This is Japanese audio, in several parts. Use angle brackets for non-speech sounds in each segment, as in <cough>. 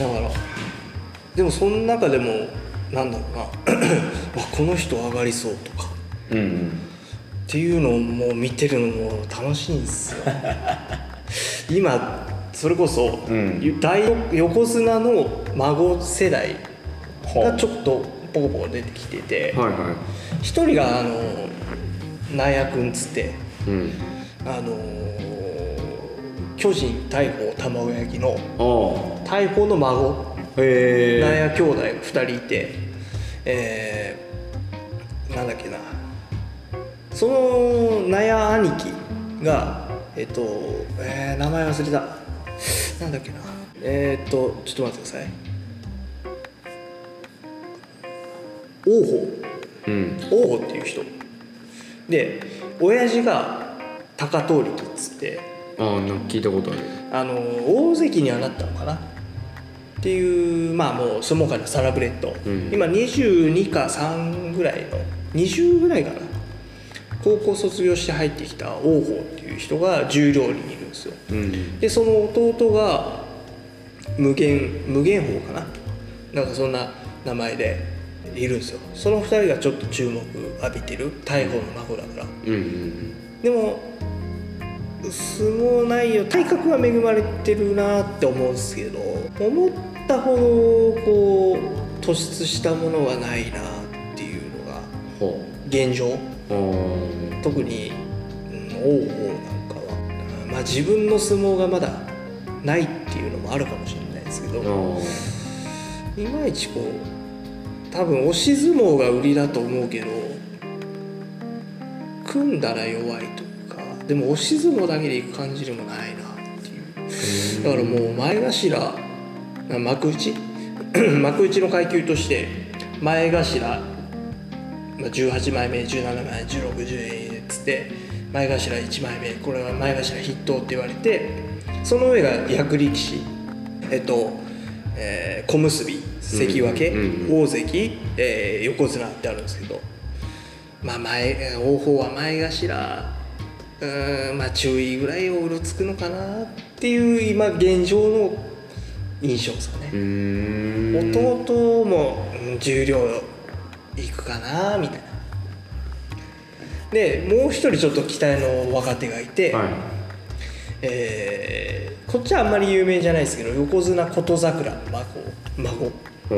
だからでもその中でもなんだろうな <clears throat> あこの人上がりそうとかうんうんっていうのをもう見てるのも楽しいんですよ。今それこそ、うん。大横綱の孫世代がちょっとポコポコ出てきててはいは一人があの納屋君っつっていうん。あの巨人大鵬卵焼きのあ大鵬の孫。え。屋兄弟が2人いて。えー、なんだっけな。その納屋兄貴がえっと、えー名前忘れた。なんだっけな。えーっとちょっと待ってください。王鵬。うん。王鵬っていう人。で親父が高遠力っつってああなんか聞いたことある。あの大関にはなったのかな？っていうまあもう相撲界のサラブレッド、うん。今22か3ぐらいの20ぐらいかな。高校卒業して入ってきた王鵬っていう人が十両にいるんですよ。うん。でその弟が無限無限鵬かな。なんかそんな名前でいるんですよ。その2人がちょっと注目浴びてる大鵬の孫だから。うん。うん。でも相撲内容体格は恵まれてるなって思うんですけど思ったほどこう突出したものはないなっていうのがほ現状。特に、うん、王鵬なんかは、うんまあ、自分の相撲がまだないっていうのもあるかもしれないですけあどあいまいちこう多分押し相撲が売りだと思うけど組んだら弱いとでも押し相撲だけでいく感じでもないなっていう。だからもう前頭幕内？<clears throat> 幕内の階級として前頭まあ18枚目17枚目1610っつって前頭1枚目これは前頭筆頭って言われてその上が役力士えっと、えー小結関脇、うんうん大関、えー横綱ってあるんですけどまあ前王鵬は前頭うーんまあ注意ぐらいをうろつくのかなっていう今現状の印象ですかね。う、ん。弟もうん重量いくかなみたいな。でもう一人ちょっと期待の若手がいて、はい。えーこっちはあんまり有名じゃないですけど横綱琴桜の孫孫。ほ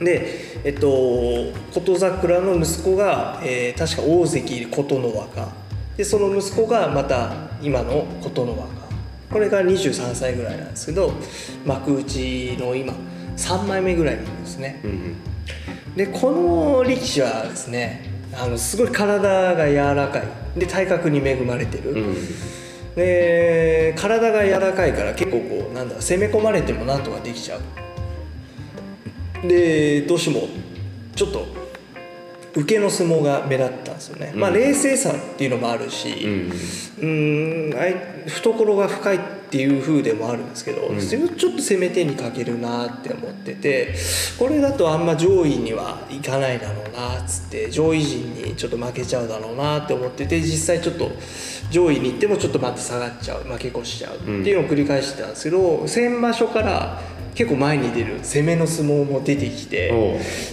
うでえっと琴桜の息子が、えー確か大関琴ノ若でその息子がまた今の琴ノ若。これが23歳ぐらいなんですけど幕内の今3枚目ぐらいにいるんですね。うんでこの力士はですねあのすごい体が柔らかい。で体格に恵まれてる、うん。で体が柔らかいから結構こうなんだ攻め込まれてもなんとかできちゃう。でどうしてもちょっと受けの相撲が目立ったんですよね、まあうん冷静さっていうのもあるうしん。うーんあい懐が深いっていう風でもあるんですけど、うん。ちょっと攻め手に欠けるなって思っててこれだとあんま上位にはいかないだろうなっつって上位陣にちょっと負けちゃうだろうなって思ってて実際ちょっと上位に行ってもちょっとまた下がっちゃう負け越しちゃうっていうのを繰り返してたんですけど、先場所から結構前に出る攻めの相撲も出てきて。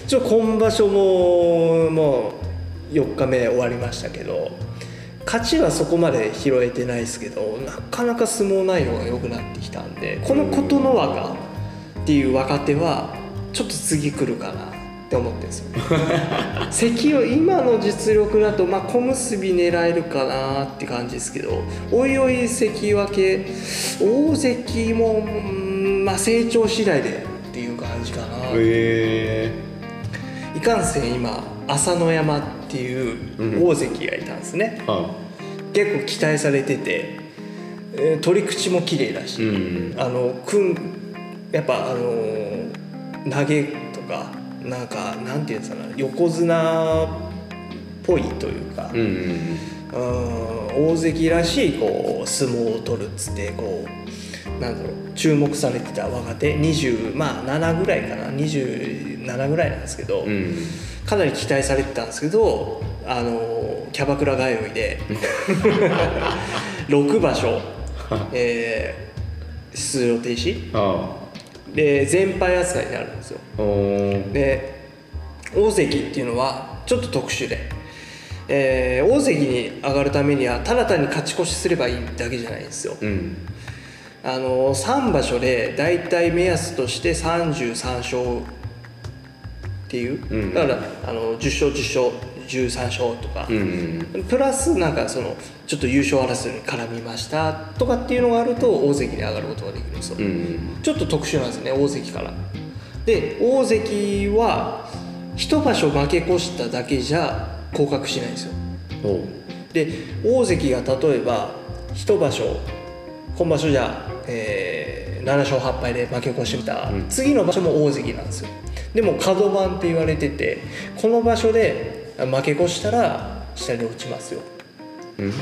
ちょ今場所ももう4日目終わりましたけど勝ちはそこまで拾えてないですけどなかなか相撲内容が良くなってきたんでこの琴ノ若っていう若手はちょっと次来るかなって思ってるんですよ <laughs> 関を今の実力だと、まあ、小結狙えるかなって感じですけどおいおい関脇大関も、うんまあ、成長次第でっていう感じかな。へいかんせん今朝乃山っていう大関がいたんですね、えは結構期待されてて、えー取り口も綺麗だし、うん。あのくんやっぱあの投げとかなんかなんていうんですかね横綱っぽいというか、うんうん。うん大関らしいこう相撲を取るっつってこうなんだろう注目されてた若手20まあ7ぐらいかな27ぐらいなんですけど、うん。かなり期待されてたんですけどあのキャバクラ通いで <laughs> 6場所、<laughs> えー出場停止。あで全敗扱いになるんですよ。で大関っていうのはちょっと特殊で、えー大関に上がるためにはただ単に勝ち越しすればいいだけじゃないんですよ。うんあの3場所で大体目安として33勝っていう、うんだからあの10勝10勝13勝とか、うんプラスなんかそのちょっと優勝争いに絡みましたとかっていうのがあると大関に上がることができるんですよ、うんちょっと特殊なんですね大関から。で大関は一場所負け越しただけじゃ降格しないんですよ。で大関が例えば一場所今場所じゃ、えー7勝8敗で負け越してた、うん。次の場所も大関なんですよ。でも角番って言われててこの場所で負け越したら下に落ちますよ。うん。っ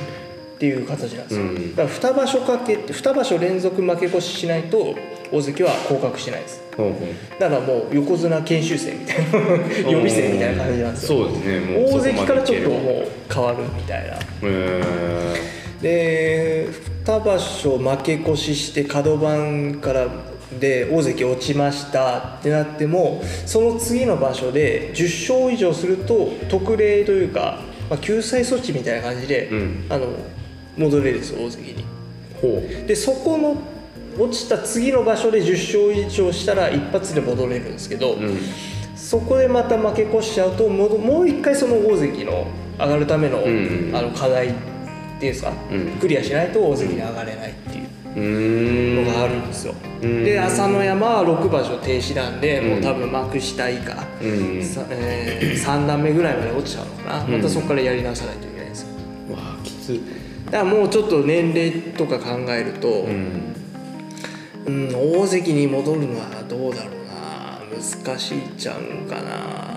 ていう形なんですよ、うん。だから2場所かけて2場所連続負け越ししないと大関は降格しないです。ほうほだからもう横綱研修生みたいなう <laughs> 予備生みたいな感じなんですよ。そうですね。大関からちょっともう変わるみたいな。へで2場所負け越しして角番からで大関落ちましたってなってもその次の場所で10勝以上すると特例というか、まあ、救済措置みたいな感じで、うん。あの戻れるんですよ大関に。ほでそこの落ちた次の場所で10勝以上したら一発で戻れるんですけど、ううん。そこでまた負け越しちゃうともう一回その大関の上がるための,、ん。あの課題っていうんですか、うん。クリアしないと大関に上がれないっていうのがあるんですよ、うん。で朝乃山は6場所停止なんで、うん。もう多分幕下以下、うん。さえ3段目ぐらいまで落ちちゃうのかな、うん。またそこからやり直さないといけないんですよ。わあきつだからもうちょっと年齢とか考えると、うん。うん、大関に戻るのはどうだろうな。難しいっちゃうんかな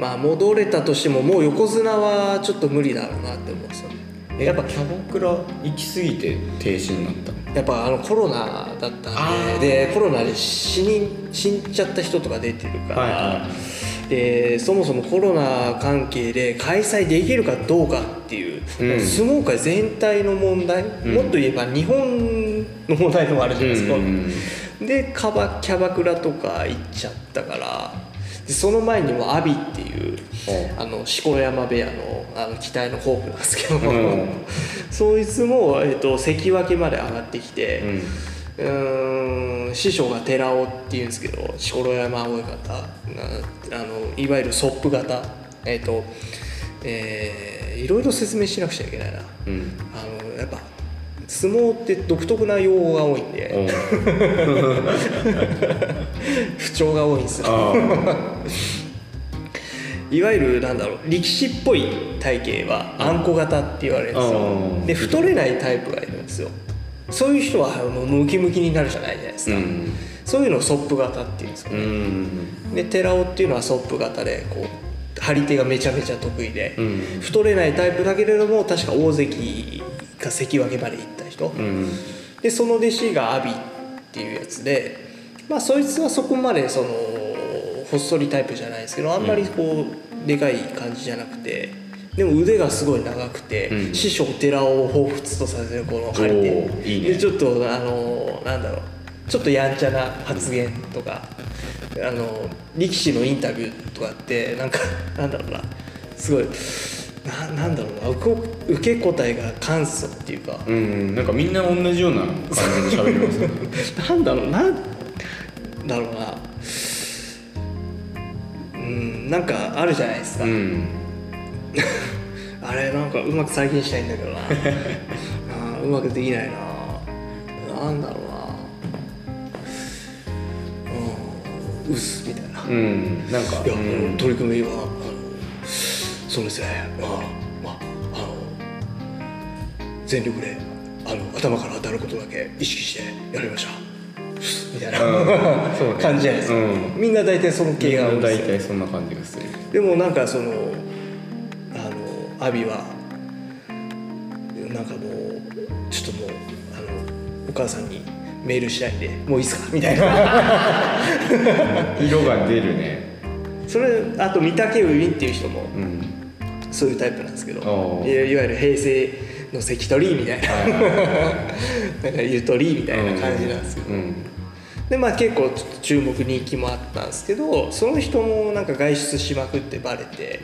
まあ戻れたとしてももう横綱はちょっと無理だろうなって思うんですよえやっぱキャバクラ行き過ぎて停止になった？のやっぱあのコロナだったんででコロナで死に死んじゃった人とか出てるから、はいはでそもそもコロナ関係で開催できるかどうかっていう、うん。相撲界全体の問題、ん。もっと言えば日本の問題でもあるじゃないですか、うん。でカバキャバクラとか行っちゃったからでその前にも阿炎っていうほあの錣山部屋のあの期待のホープなんですけども、うん。<laughs> そいつも、えっと関脇まで上がってきて、うん。うーん師匠が寺尾っていうんですけど錣山親方があのいわゆるソップ型えっ、とえーいろいろ説明しなくちゃいけないな。うん。あのやっぱ相撲って独特な用語が多いんで。<laughs> 不調が多いんですよ。あ <laughs> いわゆるなんだろう力士っぽい体型はあんこ型って言われるんですあよーで太れないタイプがいるんですよ。そういう人はもうムキムキになるじゃないじゃないですか、うん。そういうのをソップ型っていうんですようね、ん。で寺尾っていうのはソップ型でこう張り手がめちゃめちゃ得意で、うん。太れないタイプだけれども確か大関か関脇まで行った人、うん。でその弟子が阿炎っていうやつでまあそいつはそこまでそのほっそりタイプじゃないですけどあんまりこうでかい感じじゃなくてでも腕がすごい長くて、うん。師匠寺尾を彷彿とさせるこの張りおーいいね。手でちょっとあのなんだろうちょっとやんちゃな発言とかあの力士のインタビューとかってなんかなんだろうなすごいななんだろうな。受け答えが簡素っていうか、うんなんかみんな同じような感じで喋りますね。<laughs> なんだろう。なんだろうな。うんなんかあるじゃないですか、うん。<laughs> あれなんかうまく再現したいんだけどな。<laughs> あーうまくできないな。なんだろうな。うんうっすみたいな、いうん。なんかや、うん。取り組みはそうですね。まあまああの全力であの頭から当たることだけ意識してやりました。みたいな、ね感じじゃないですか、うん。みんな大体その系が多いですよ大体そんな感じがするでもなんかそのあのアビはなんかもうちょっともうあのお母さんにメールしたいんでもういいっすか？みたいな。色が出るね。それあと御嶽海っていう人もうんそういうタイプなんですけどいわゆる平成の関取みたいな <laughs> なんかゆとりみたいな感じなんですけど、うん。でまあ結構ちょっと注目人気もあったんですけどその人もなんか外出しまくってバレて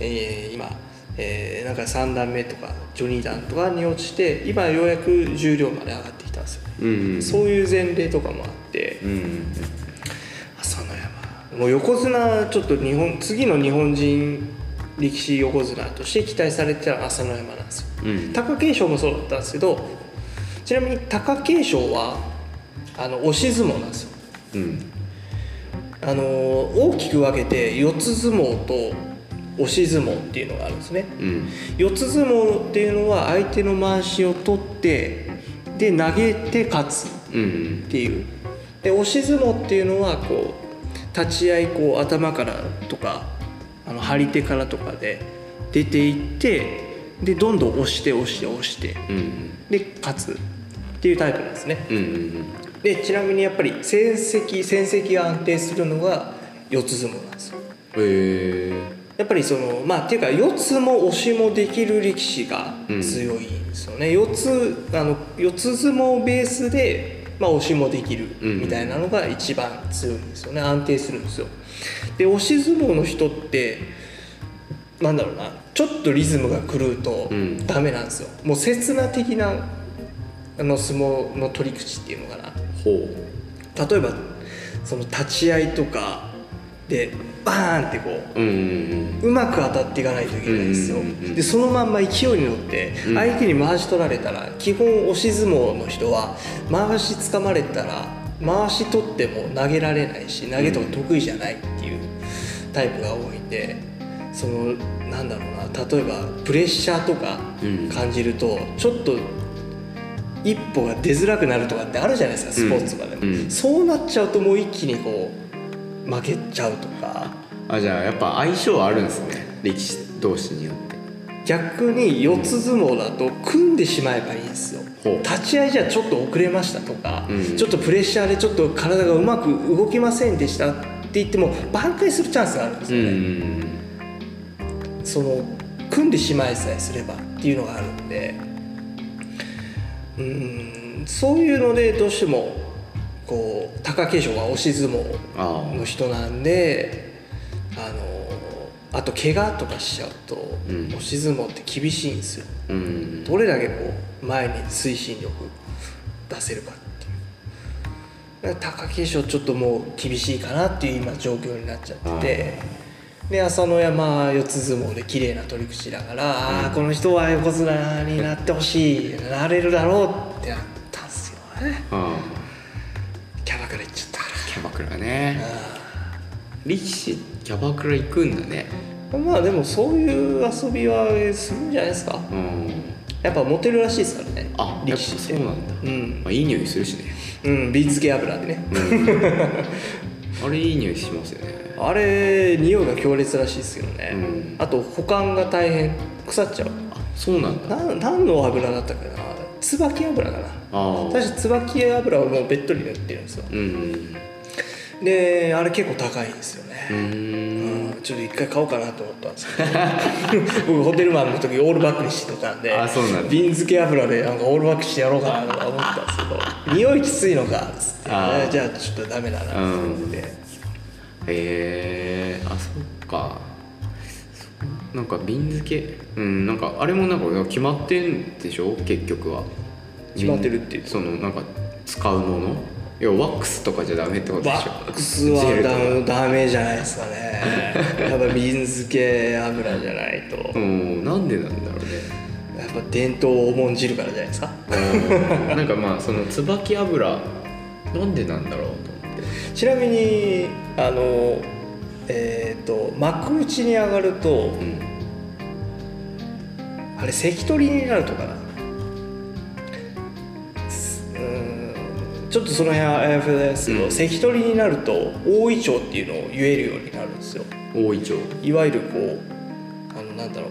えー今、えーなんか3段目とか12段とかに落ちて今ようやく重量まで上がってきたんですよ、うんうんそういう前例とかもあってうんうん。朝乃山。もう横綱ちょっと日本次の日本人力士横綱として期待されてた朝乃山なんですよ。うん。貴景勝もそうだったんですけどちなみに貴景勝はあの押し相撲なんですよ。うん。あの大きく分けて四つ相撲と押し相撲っていうのがあるんですね。うん。四つ相撲っていうのは相手の回しを取ってで投げて勝つっていう。で押し相撲っていうのはこう立ち合いこう頭からとかあの張り手からとかで出ていってでどんどん押して押して押してうんで勝つっていうタイプなんですね。うんうんでちなみにやっぱり戦績戦績が安定するのが四つ相撲なんですよ。へえやっぱりそのまあっていうか四つも押しもできる力士が強いんですよね、四つあの四つ相撲ベースで、まあ、押しもできるうんみたいなのが一番強いんですよね。安定するんですよで押し相撲の人ってなんだろうなちょっとリズムが狂うとうん。ダメなんですよ、もう刹那的なあの相撲の取り口っていうのかな。ほ例えばその立ち合いとかでバーンってこうううんうん。うまく当たっていかないといけないんですよ、うんうんうん。でそのまんま勢いに乗ってうん。相手に回し取られたら基本押し相撲の人は回しつかまれたら回し取っても投げられないし投げとか得意じゃないっていうタイプが多いんでそのなんだろうな例えばプレッシャーとかうん。感じるとちょっと一歩が出づらくなるとかってあるじゃないですかスポーツとかでも、うん。うんそうなっちゃうともう一気にこう負けちゃうとか。あじゃあやっぱ相性あるんですね。力士同士によって逆に四つ相撲だと組んでしまえばいいんですよ。ほう。立ち合いじゃちょっと遅れましたとか、うんちょっとプレッシャーでちょっと体がうまく動きませんでしたって言っても挽回するチャンスがあるんですうんうよね、ん。その組んでしまいさえすればっていうのがあるんで。うんそういうのでどうしてもこう貴景勝は押し相撲あの人なんであのあと怪我とかしちゃうと、うん。押し相撲って厳しいんですよ。あうん。どれだけこう前に推進力出せるかっていう。貴景勝ちょっともう厳しいかなっていう今状況になっちゃっててで朝乃山四つ相撲で綺麗な取り口だから、ああこの人は横綱になってほしいなれるだろうってなったんですよね。あキャバクラ行っちゃったかキャバクラね。ら力士キャバクラ行くんだね。うんまあでもそういう遊びはするんじゃないですか。うん。やっぱモテるらしいですからね。あ力士って。そうなんだ、うん。まあ、いい匂いするしね。うん瓶漬け油でね。<laughs> あれいい匂いしますよね。あれ匂いが強烈らしいですけどね、うん。あと保管が大変腐っちゃう。あそうなんだ。な何の油だったかな椿油かな。ああ確か椿油をもうべっとり塗ってるんですよ。うんであれ結構高いんですよね、うんうんちょっと一回買おうかなと思ったんですけど。<laughs> 僕ホテルマンの時オールバックにしてたんであそうなんだ。瓶漬け油でなんかオールバックしてやろうかなとか思ったんですけど。<laughs> 匂いきついのかっつって。じゃあちょっとダメだなと思って、へえあそっか。なんか瓶漬け。うんなんかあれもなんか決まってんでしょ？結局は。決まってるっていうそのなんか使うもの？いやワックスとかじゃダメってことでしょ。ワックスはダダメじゃないですかね。<laughs> やっぱ瓶漬け油じゃないと。うんなんでなんだろうね。やっぱ伝統を重んじるからじゃないですか。うん。なんかまあその椿油なんでなんだろうと思って。ちなみにあのえっ、と幕内に上がるとうん。あれ関取になるとかなちょっとその辺はあやふやですけど、うん。関取になると大いちょうっていうのを言えるようになるんですよ。大いちょう。いわゆるこうあのなんだろう。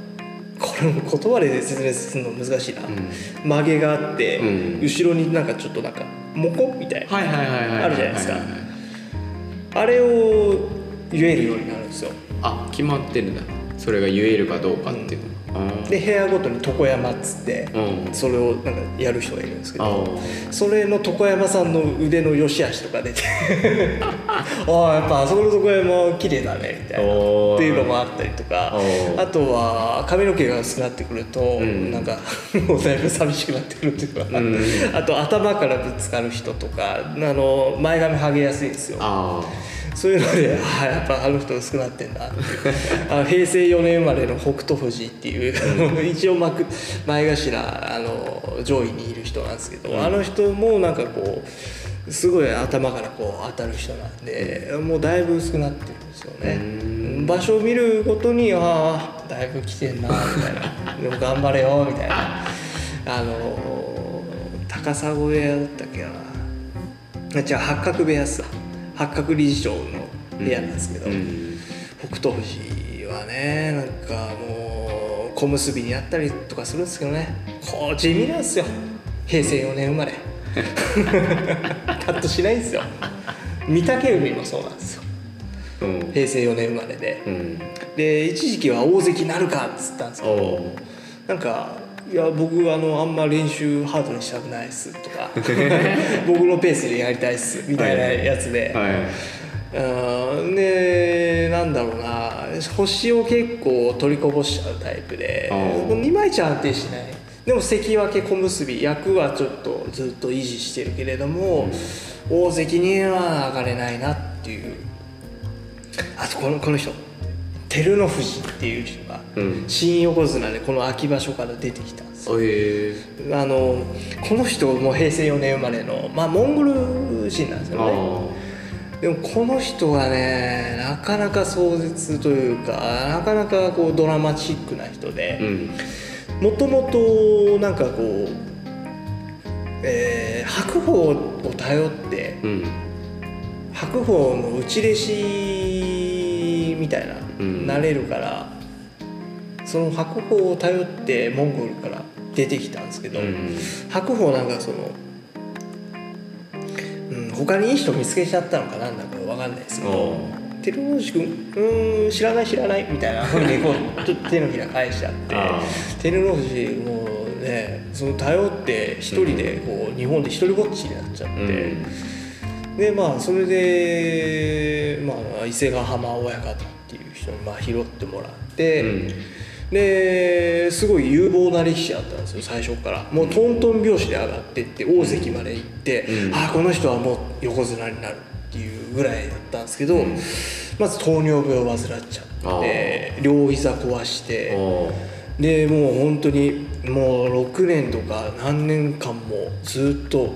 これも言葉で説明するの難しいな、うん。曲げがあって、うん。後ろになんかちょっとなんかモコみたいな、あるじゃないですか。あれを言えるようになるんですよ。あ決まってるんだ。それが言えるかどうかっていう。のあで部屋ごとに床山っつってうん。それをなんかやる人がいるんですけあどそれの床山さんの腕の良し悪しとか出て <laughs> ああやっぱあそこの床山綺麗だねみたいな。っていうのもあったりとかあとは髪の毛が薄くなってくると、ん。なんか <laughs> もうだいぶ寂しくなってくるっていうか、うん。あと頭からぶつかる人とかあの前髪剥げやすいんですよ。あそういうのでやっぱあの人薄くなってんだ。っ <laughs> てあの平成4年生まれの北斗富士っていう、<laughs> 一応幕前頭あの上位にいる人なんですけど、あの人もなんかこうすごい頭からこう当たる人なんでもうだいぶ薄くなってるんですよね。場所を見るごとにああだいぶ来てんなみたいな。<laughs> でも頑張れよみたいな。あの高砂部屋だったっけな。あじゃあ八角部屋っすわ八角理事長の部屋なんですけど、うん。北斗富士はねなんかもう小結びにやったりとかするんですけどね。こう地味なんですよ。平成4年生まれ。<laughs> カットしないんですよ。御嶽海もそうなんですよ。うん。平成4年生まれで。うん。で一時期は大関なるかっつったんですけどおなんかいや僕あのあんま練習ハードにしたくないっすとか。<laughs> 僕のペースでやりたいっすみたいなやつで、はいうんでなんだろうな。星を結構取りこぼしちゃうタイプで。いまいち安定しない。でも関脇小結役はちょっとずっと維持してるけれども、大関には上がれないなっていう。あとこのこの人。照ノ富士っていう新横綱でこの秋場所から出てきたんですよ。おえ。あのこの人も平成4年生まれのまあモンゴル人なんですよね。あでもこの人はねなかなか壮絶というかなかなかこうドラマチックな人うでん。もともとなんかこう、えー白鵬を頼ってうん。白鵬の内弟子みたいな、うん。なれるからその白鵬を頼ってモンゴルから出てきたんですけど、うん。白鵬なんかその、うん、他にいい人見つけちゃったのかなんだか分かんないですけどお「照ノ富士君うーん知らない知らない」みたいなふうにこう <laughs> ちょっと手のひら返しちゃってあ照ノ富士もうねその頼って一人でこう日本で一人ぼっちになっちゃって。うん。でまあそれで、まあ、伊勢ヶ浜親方っていう人にまあ拾ってもらって、うんですごい有望な力士だったんですよ最初から。もうトントン拍子で上がってって大関まで行って、うん。ああこの人はもう横綱になるっていうぐらいだったんですけど、まず糖尿病を患っちゃって両膝壊しておでもう本当にもう6年とか何年間もずっと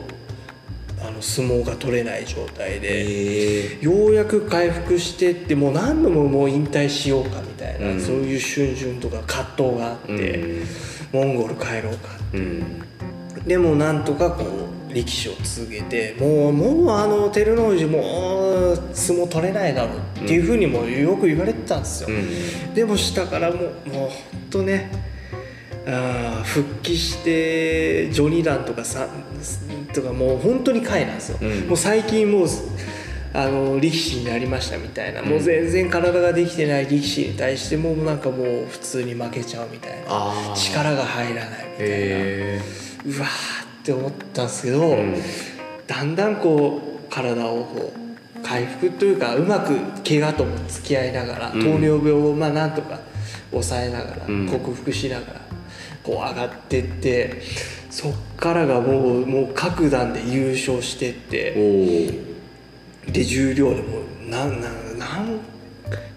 あの相撲が取れない状態で。ええようやく回復してってもう何度ももう引退しようかみたいな、うん。そういう瞬々とか葛藤があって、モンゴル帰ろうかうん。でもなんとかこう力士を続けてもうもうあの照ノ富士もう相撲取れないだろうっていうふうにもよく言われてたんですよ、うん。でも下からもうもうほんとねあー復帰して序二段とかさとかもう本当に下位なんですよ、うん。もう最近もうあの力士になりましたみたいな、もう全然体ができてない力士に対してもなんかもう普通に負けちゃうみたいな。力が入らないみたいな、えうわーって思ったんですけど、えうん。だんだんこう体をこう回復というかうまく怪我とも付き合いながら、うん。糖尿病をまあなんとか抑えながら、うん。克服しながらこう上がってってそっからがもうもう各段で優勝してってで重量でもなんなんなん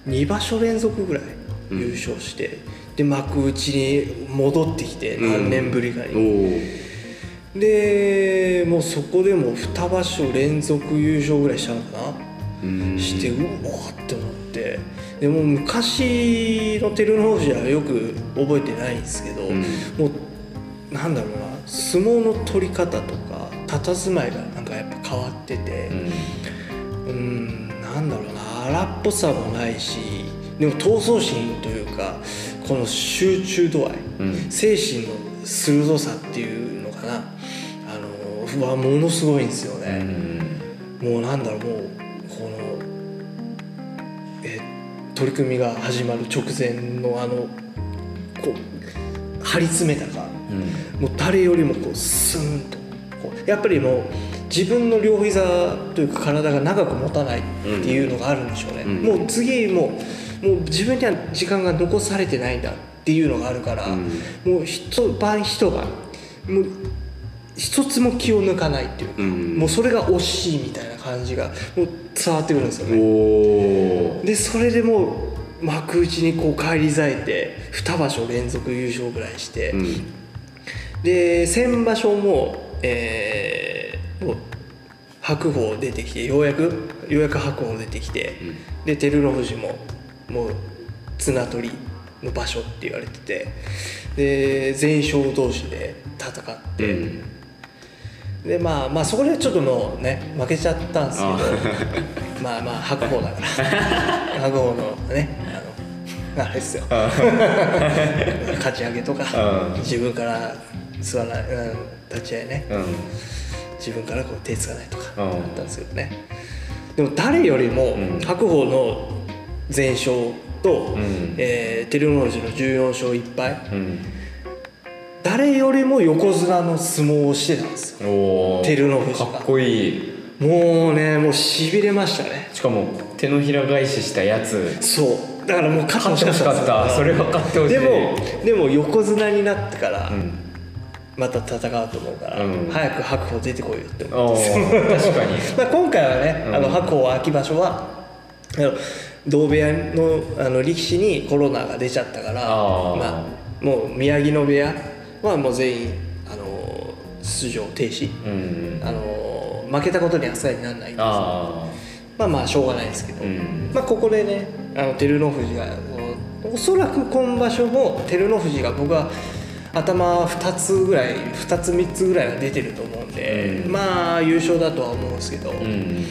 2場所連続ぐらい優勝して、で幕内に戻ってきて何年ぶりかに。おでもうそこでも2場所連続優勝ぐらいしたのかな、うん。してうわーって思って。でも昔の照ノ富士はよく覚えてないんですけど、うん。もうなんだろうな相撲の取り方とか佇まいがなんかやっぱ変わっててうん。なんだろうな荒っぽさもないしでも闘争心というかこの集中度合い、うん。精神の鋭さっていうのかな。あのはものすごいんですようね、ん。もうなんだろうもうこのえ取り組みが始まる直前のあのこう張り詰めたかうん。もう誰よりもこうスーンとこうやっぱりもう自分の両膝というか体が長く持たないっていうのがあるんでしょうね、うん。もう次もうもう自分には時間が残されてないんだっていうのがあるから、うん。もう一晩一晩もう一つも気を抜かないっていうか、うん。もうそれが惜しいみたいな感じがもう伝わってくるんですよね。でそれでもう幕内にこう返り咲いて2場所連続優勝ぐらいして、うんで先場所も,、えーもう白鵬出てきてようやくようやく白鵬出てきて、で照ノ富士ももう綱取りの場所って言われててで全勝同士で戦って、うん。でまあまあそこでちょっともうね負けちゃったんですけどあ <laughs> まあまあ白鵬だから。<laughs> 白鵬のねあのあれですよ。か <laughs> ち上げとかうん自分から座らない、うん、立ち合いね。うん。自分からこう手つかないとかうん。あったんですけどね。でも誰よりもうん。白鵬の全勝と、ん。えー照ノ富士の14勝1敗。うん。誰よりも横綱の相撲をしてたんですよ。照ノ富士が。かっこいい。もうねもうしびれましたね。しかも手のひら返ししたやつ。そう。だからもう勝って勝ってほしかった。それは勝ってほしい。でもでも横綱になってからうんまた戦うと思うから、うん。早く白鵬出てこいよって思って。確かに。<laughs> まあ今回はね、うん。あの白鵬秋場所はあの同部屋のあの力士にコロナが出ちゃったからまあ、もう宮城野部屋はもう全員あの出場停止、うん。あの負けたことにはさえにならないんです。あまあまあしょうがないですけど、あうん。まあ、ここでねあの照ノ富士がおおそらく今場所も照ノ富士が僕は頭2つぐらい2つ3つぐらいは出てると思うんで、うん。まあ優勝だとは思うんですけど、うん。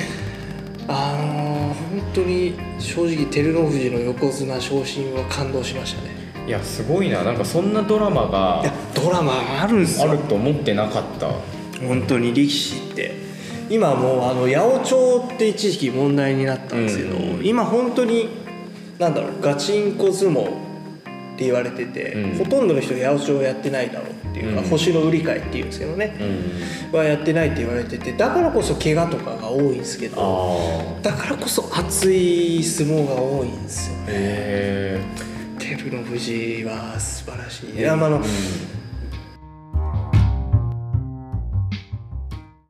あのー本当に正直照ノ富士の横綱昇進は感動しましたね。いやすごいな。なんかそんなドラマいやがドラマあるんですよ。あると思ってなかった。本当に力士って。今もうあの八百長って一時期問題になったんですけど、うん。今本当になんだろうガチンコ相撲って言われてて、うん。ほとんどの人が八百長やってないだろうっていうか、うん。星の売り買いっていうんですけどね、うん。はやってないって言われててだからこそ怪我とかが多いんですけどだからこそ熱い相撲が多いんですよへえ照ノ富士は素晴らしい。いやまああの、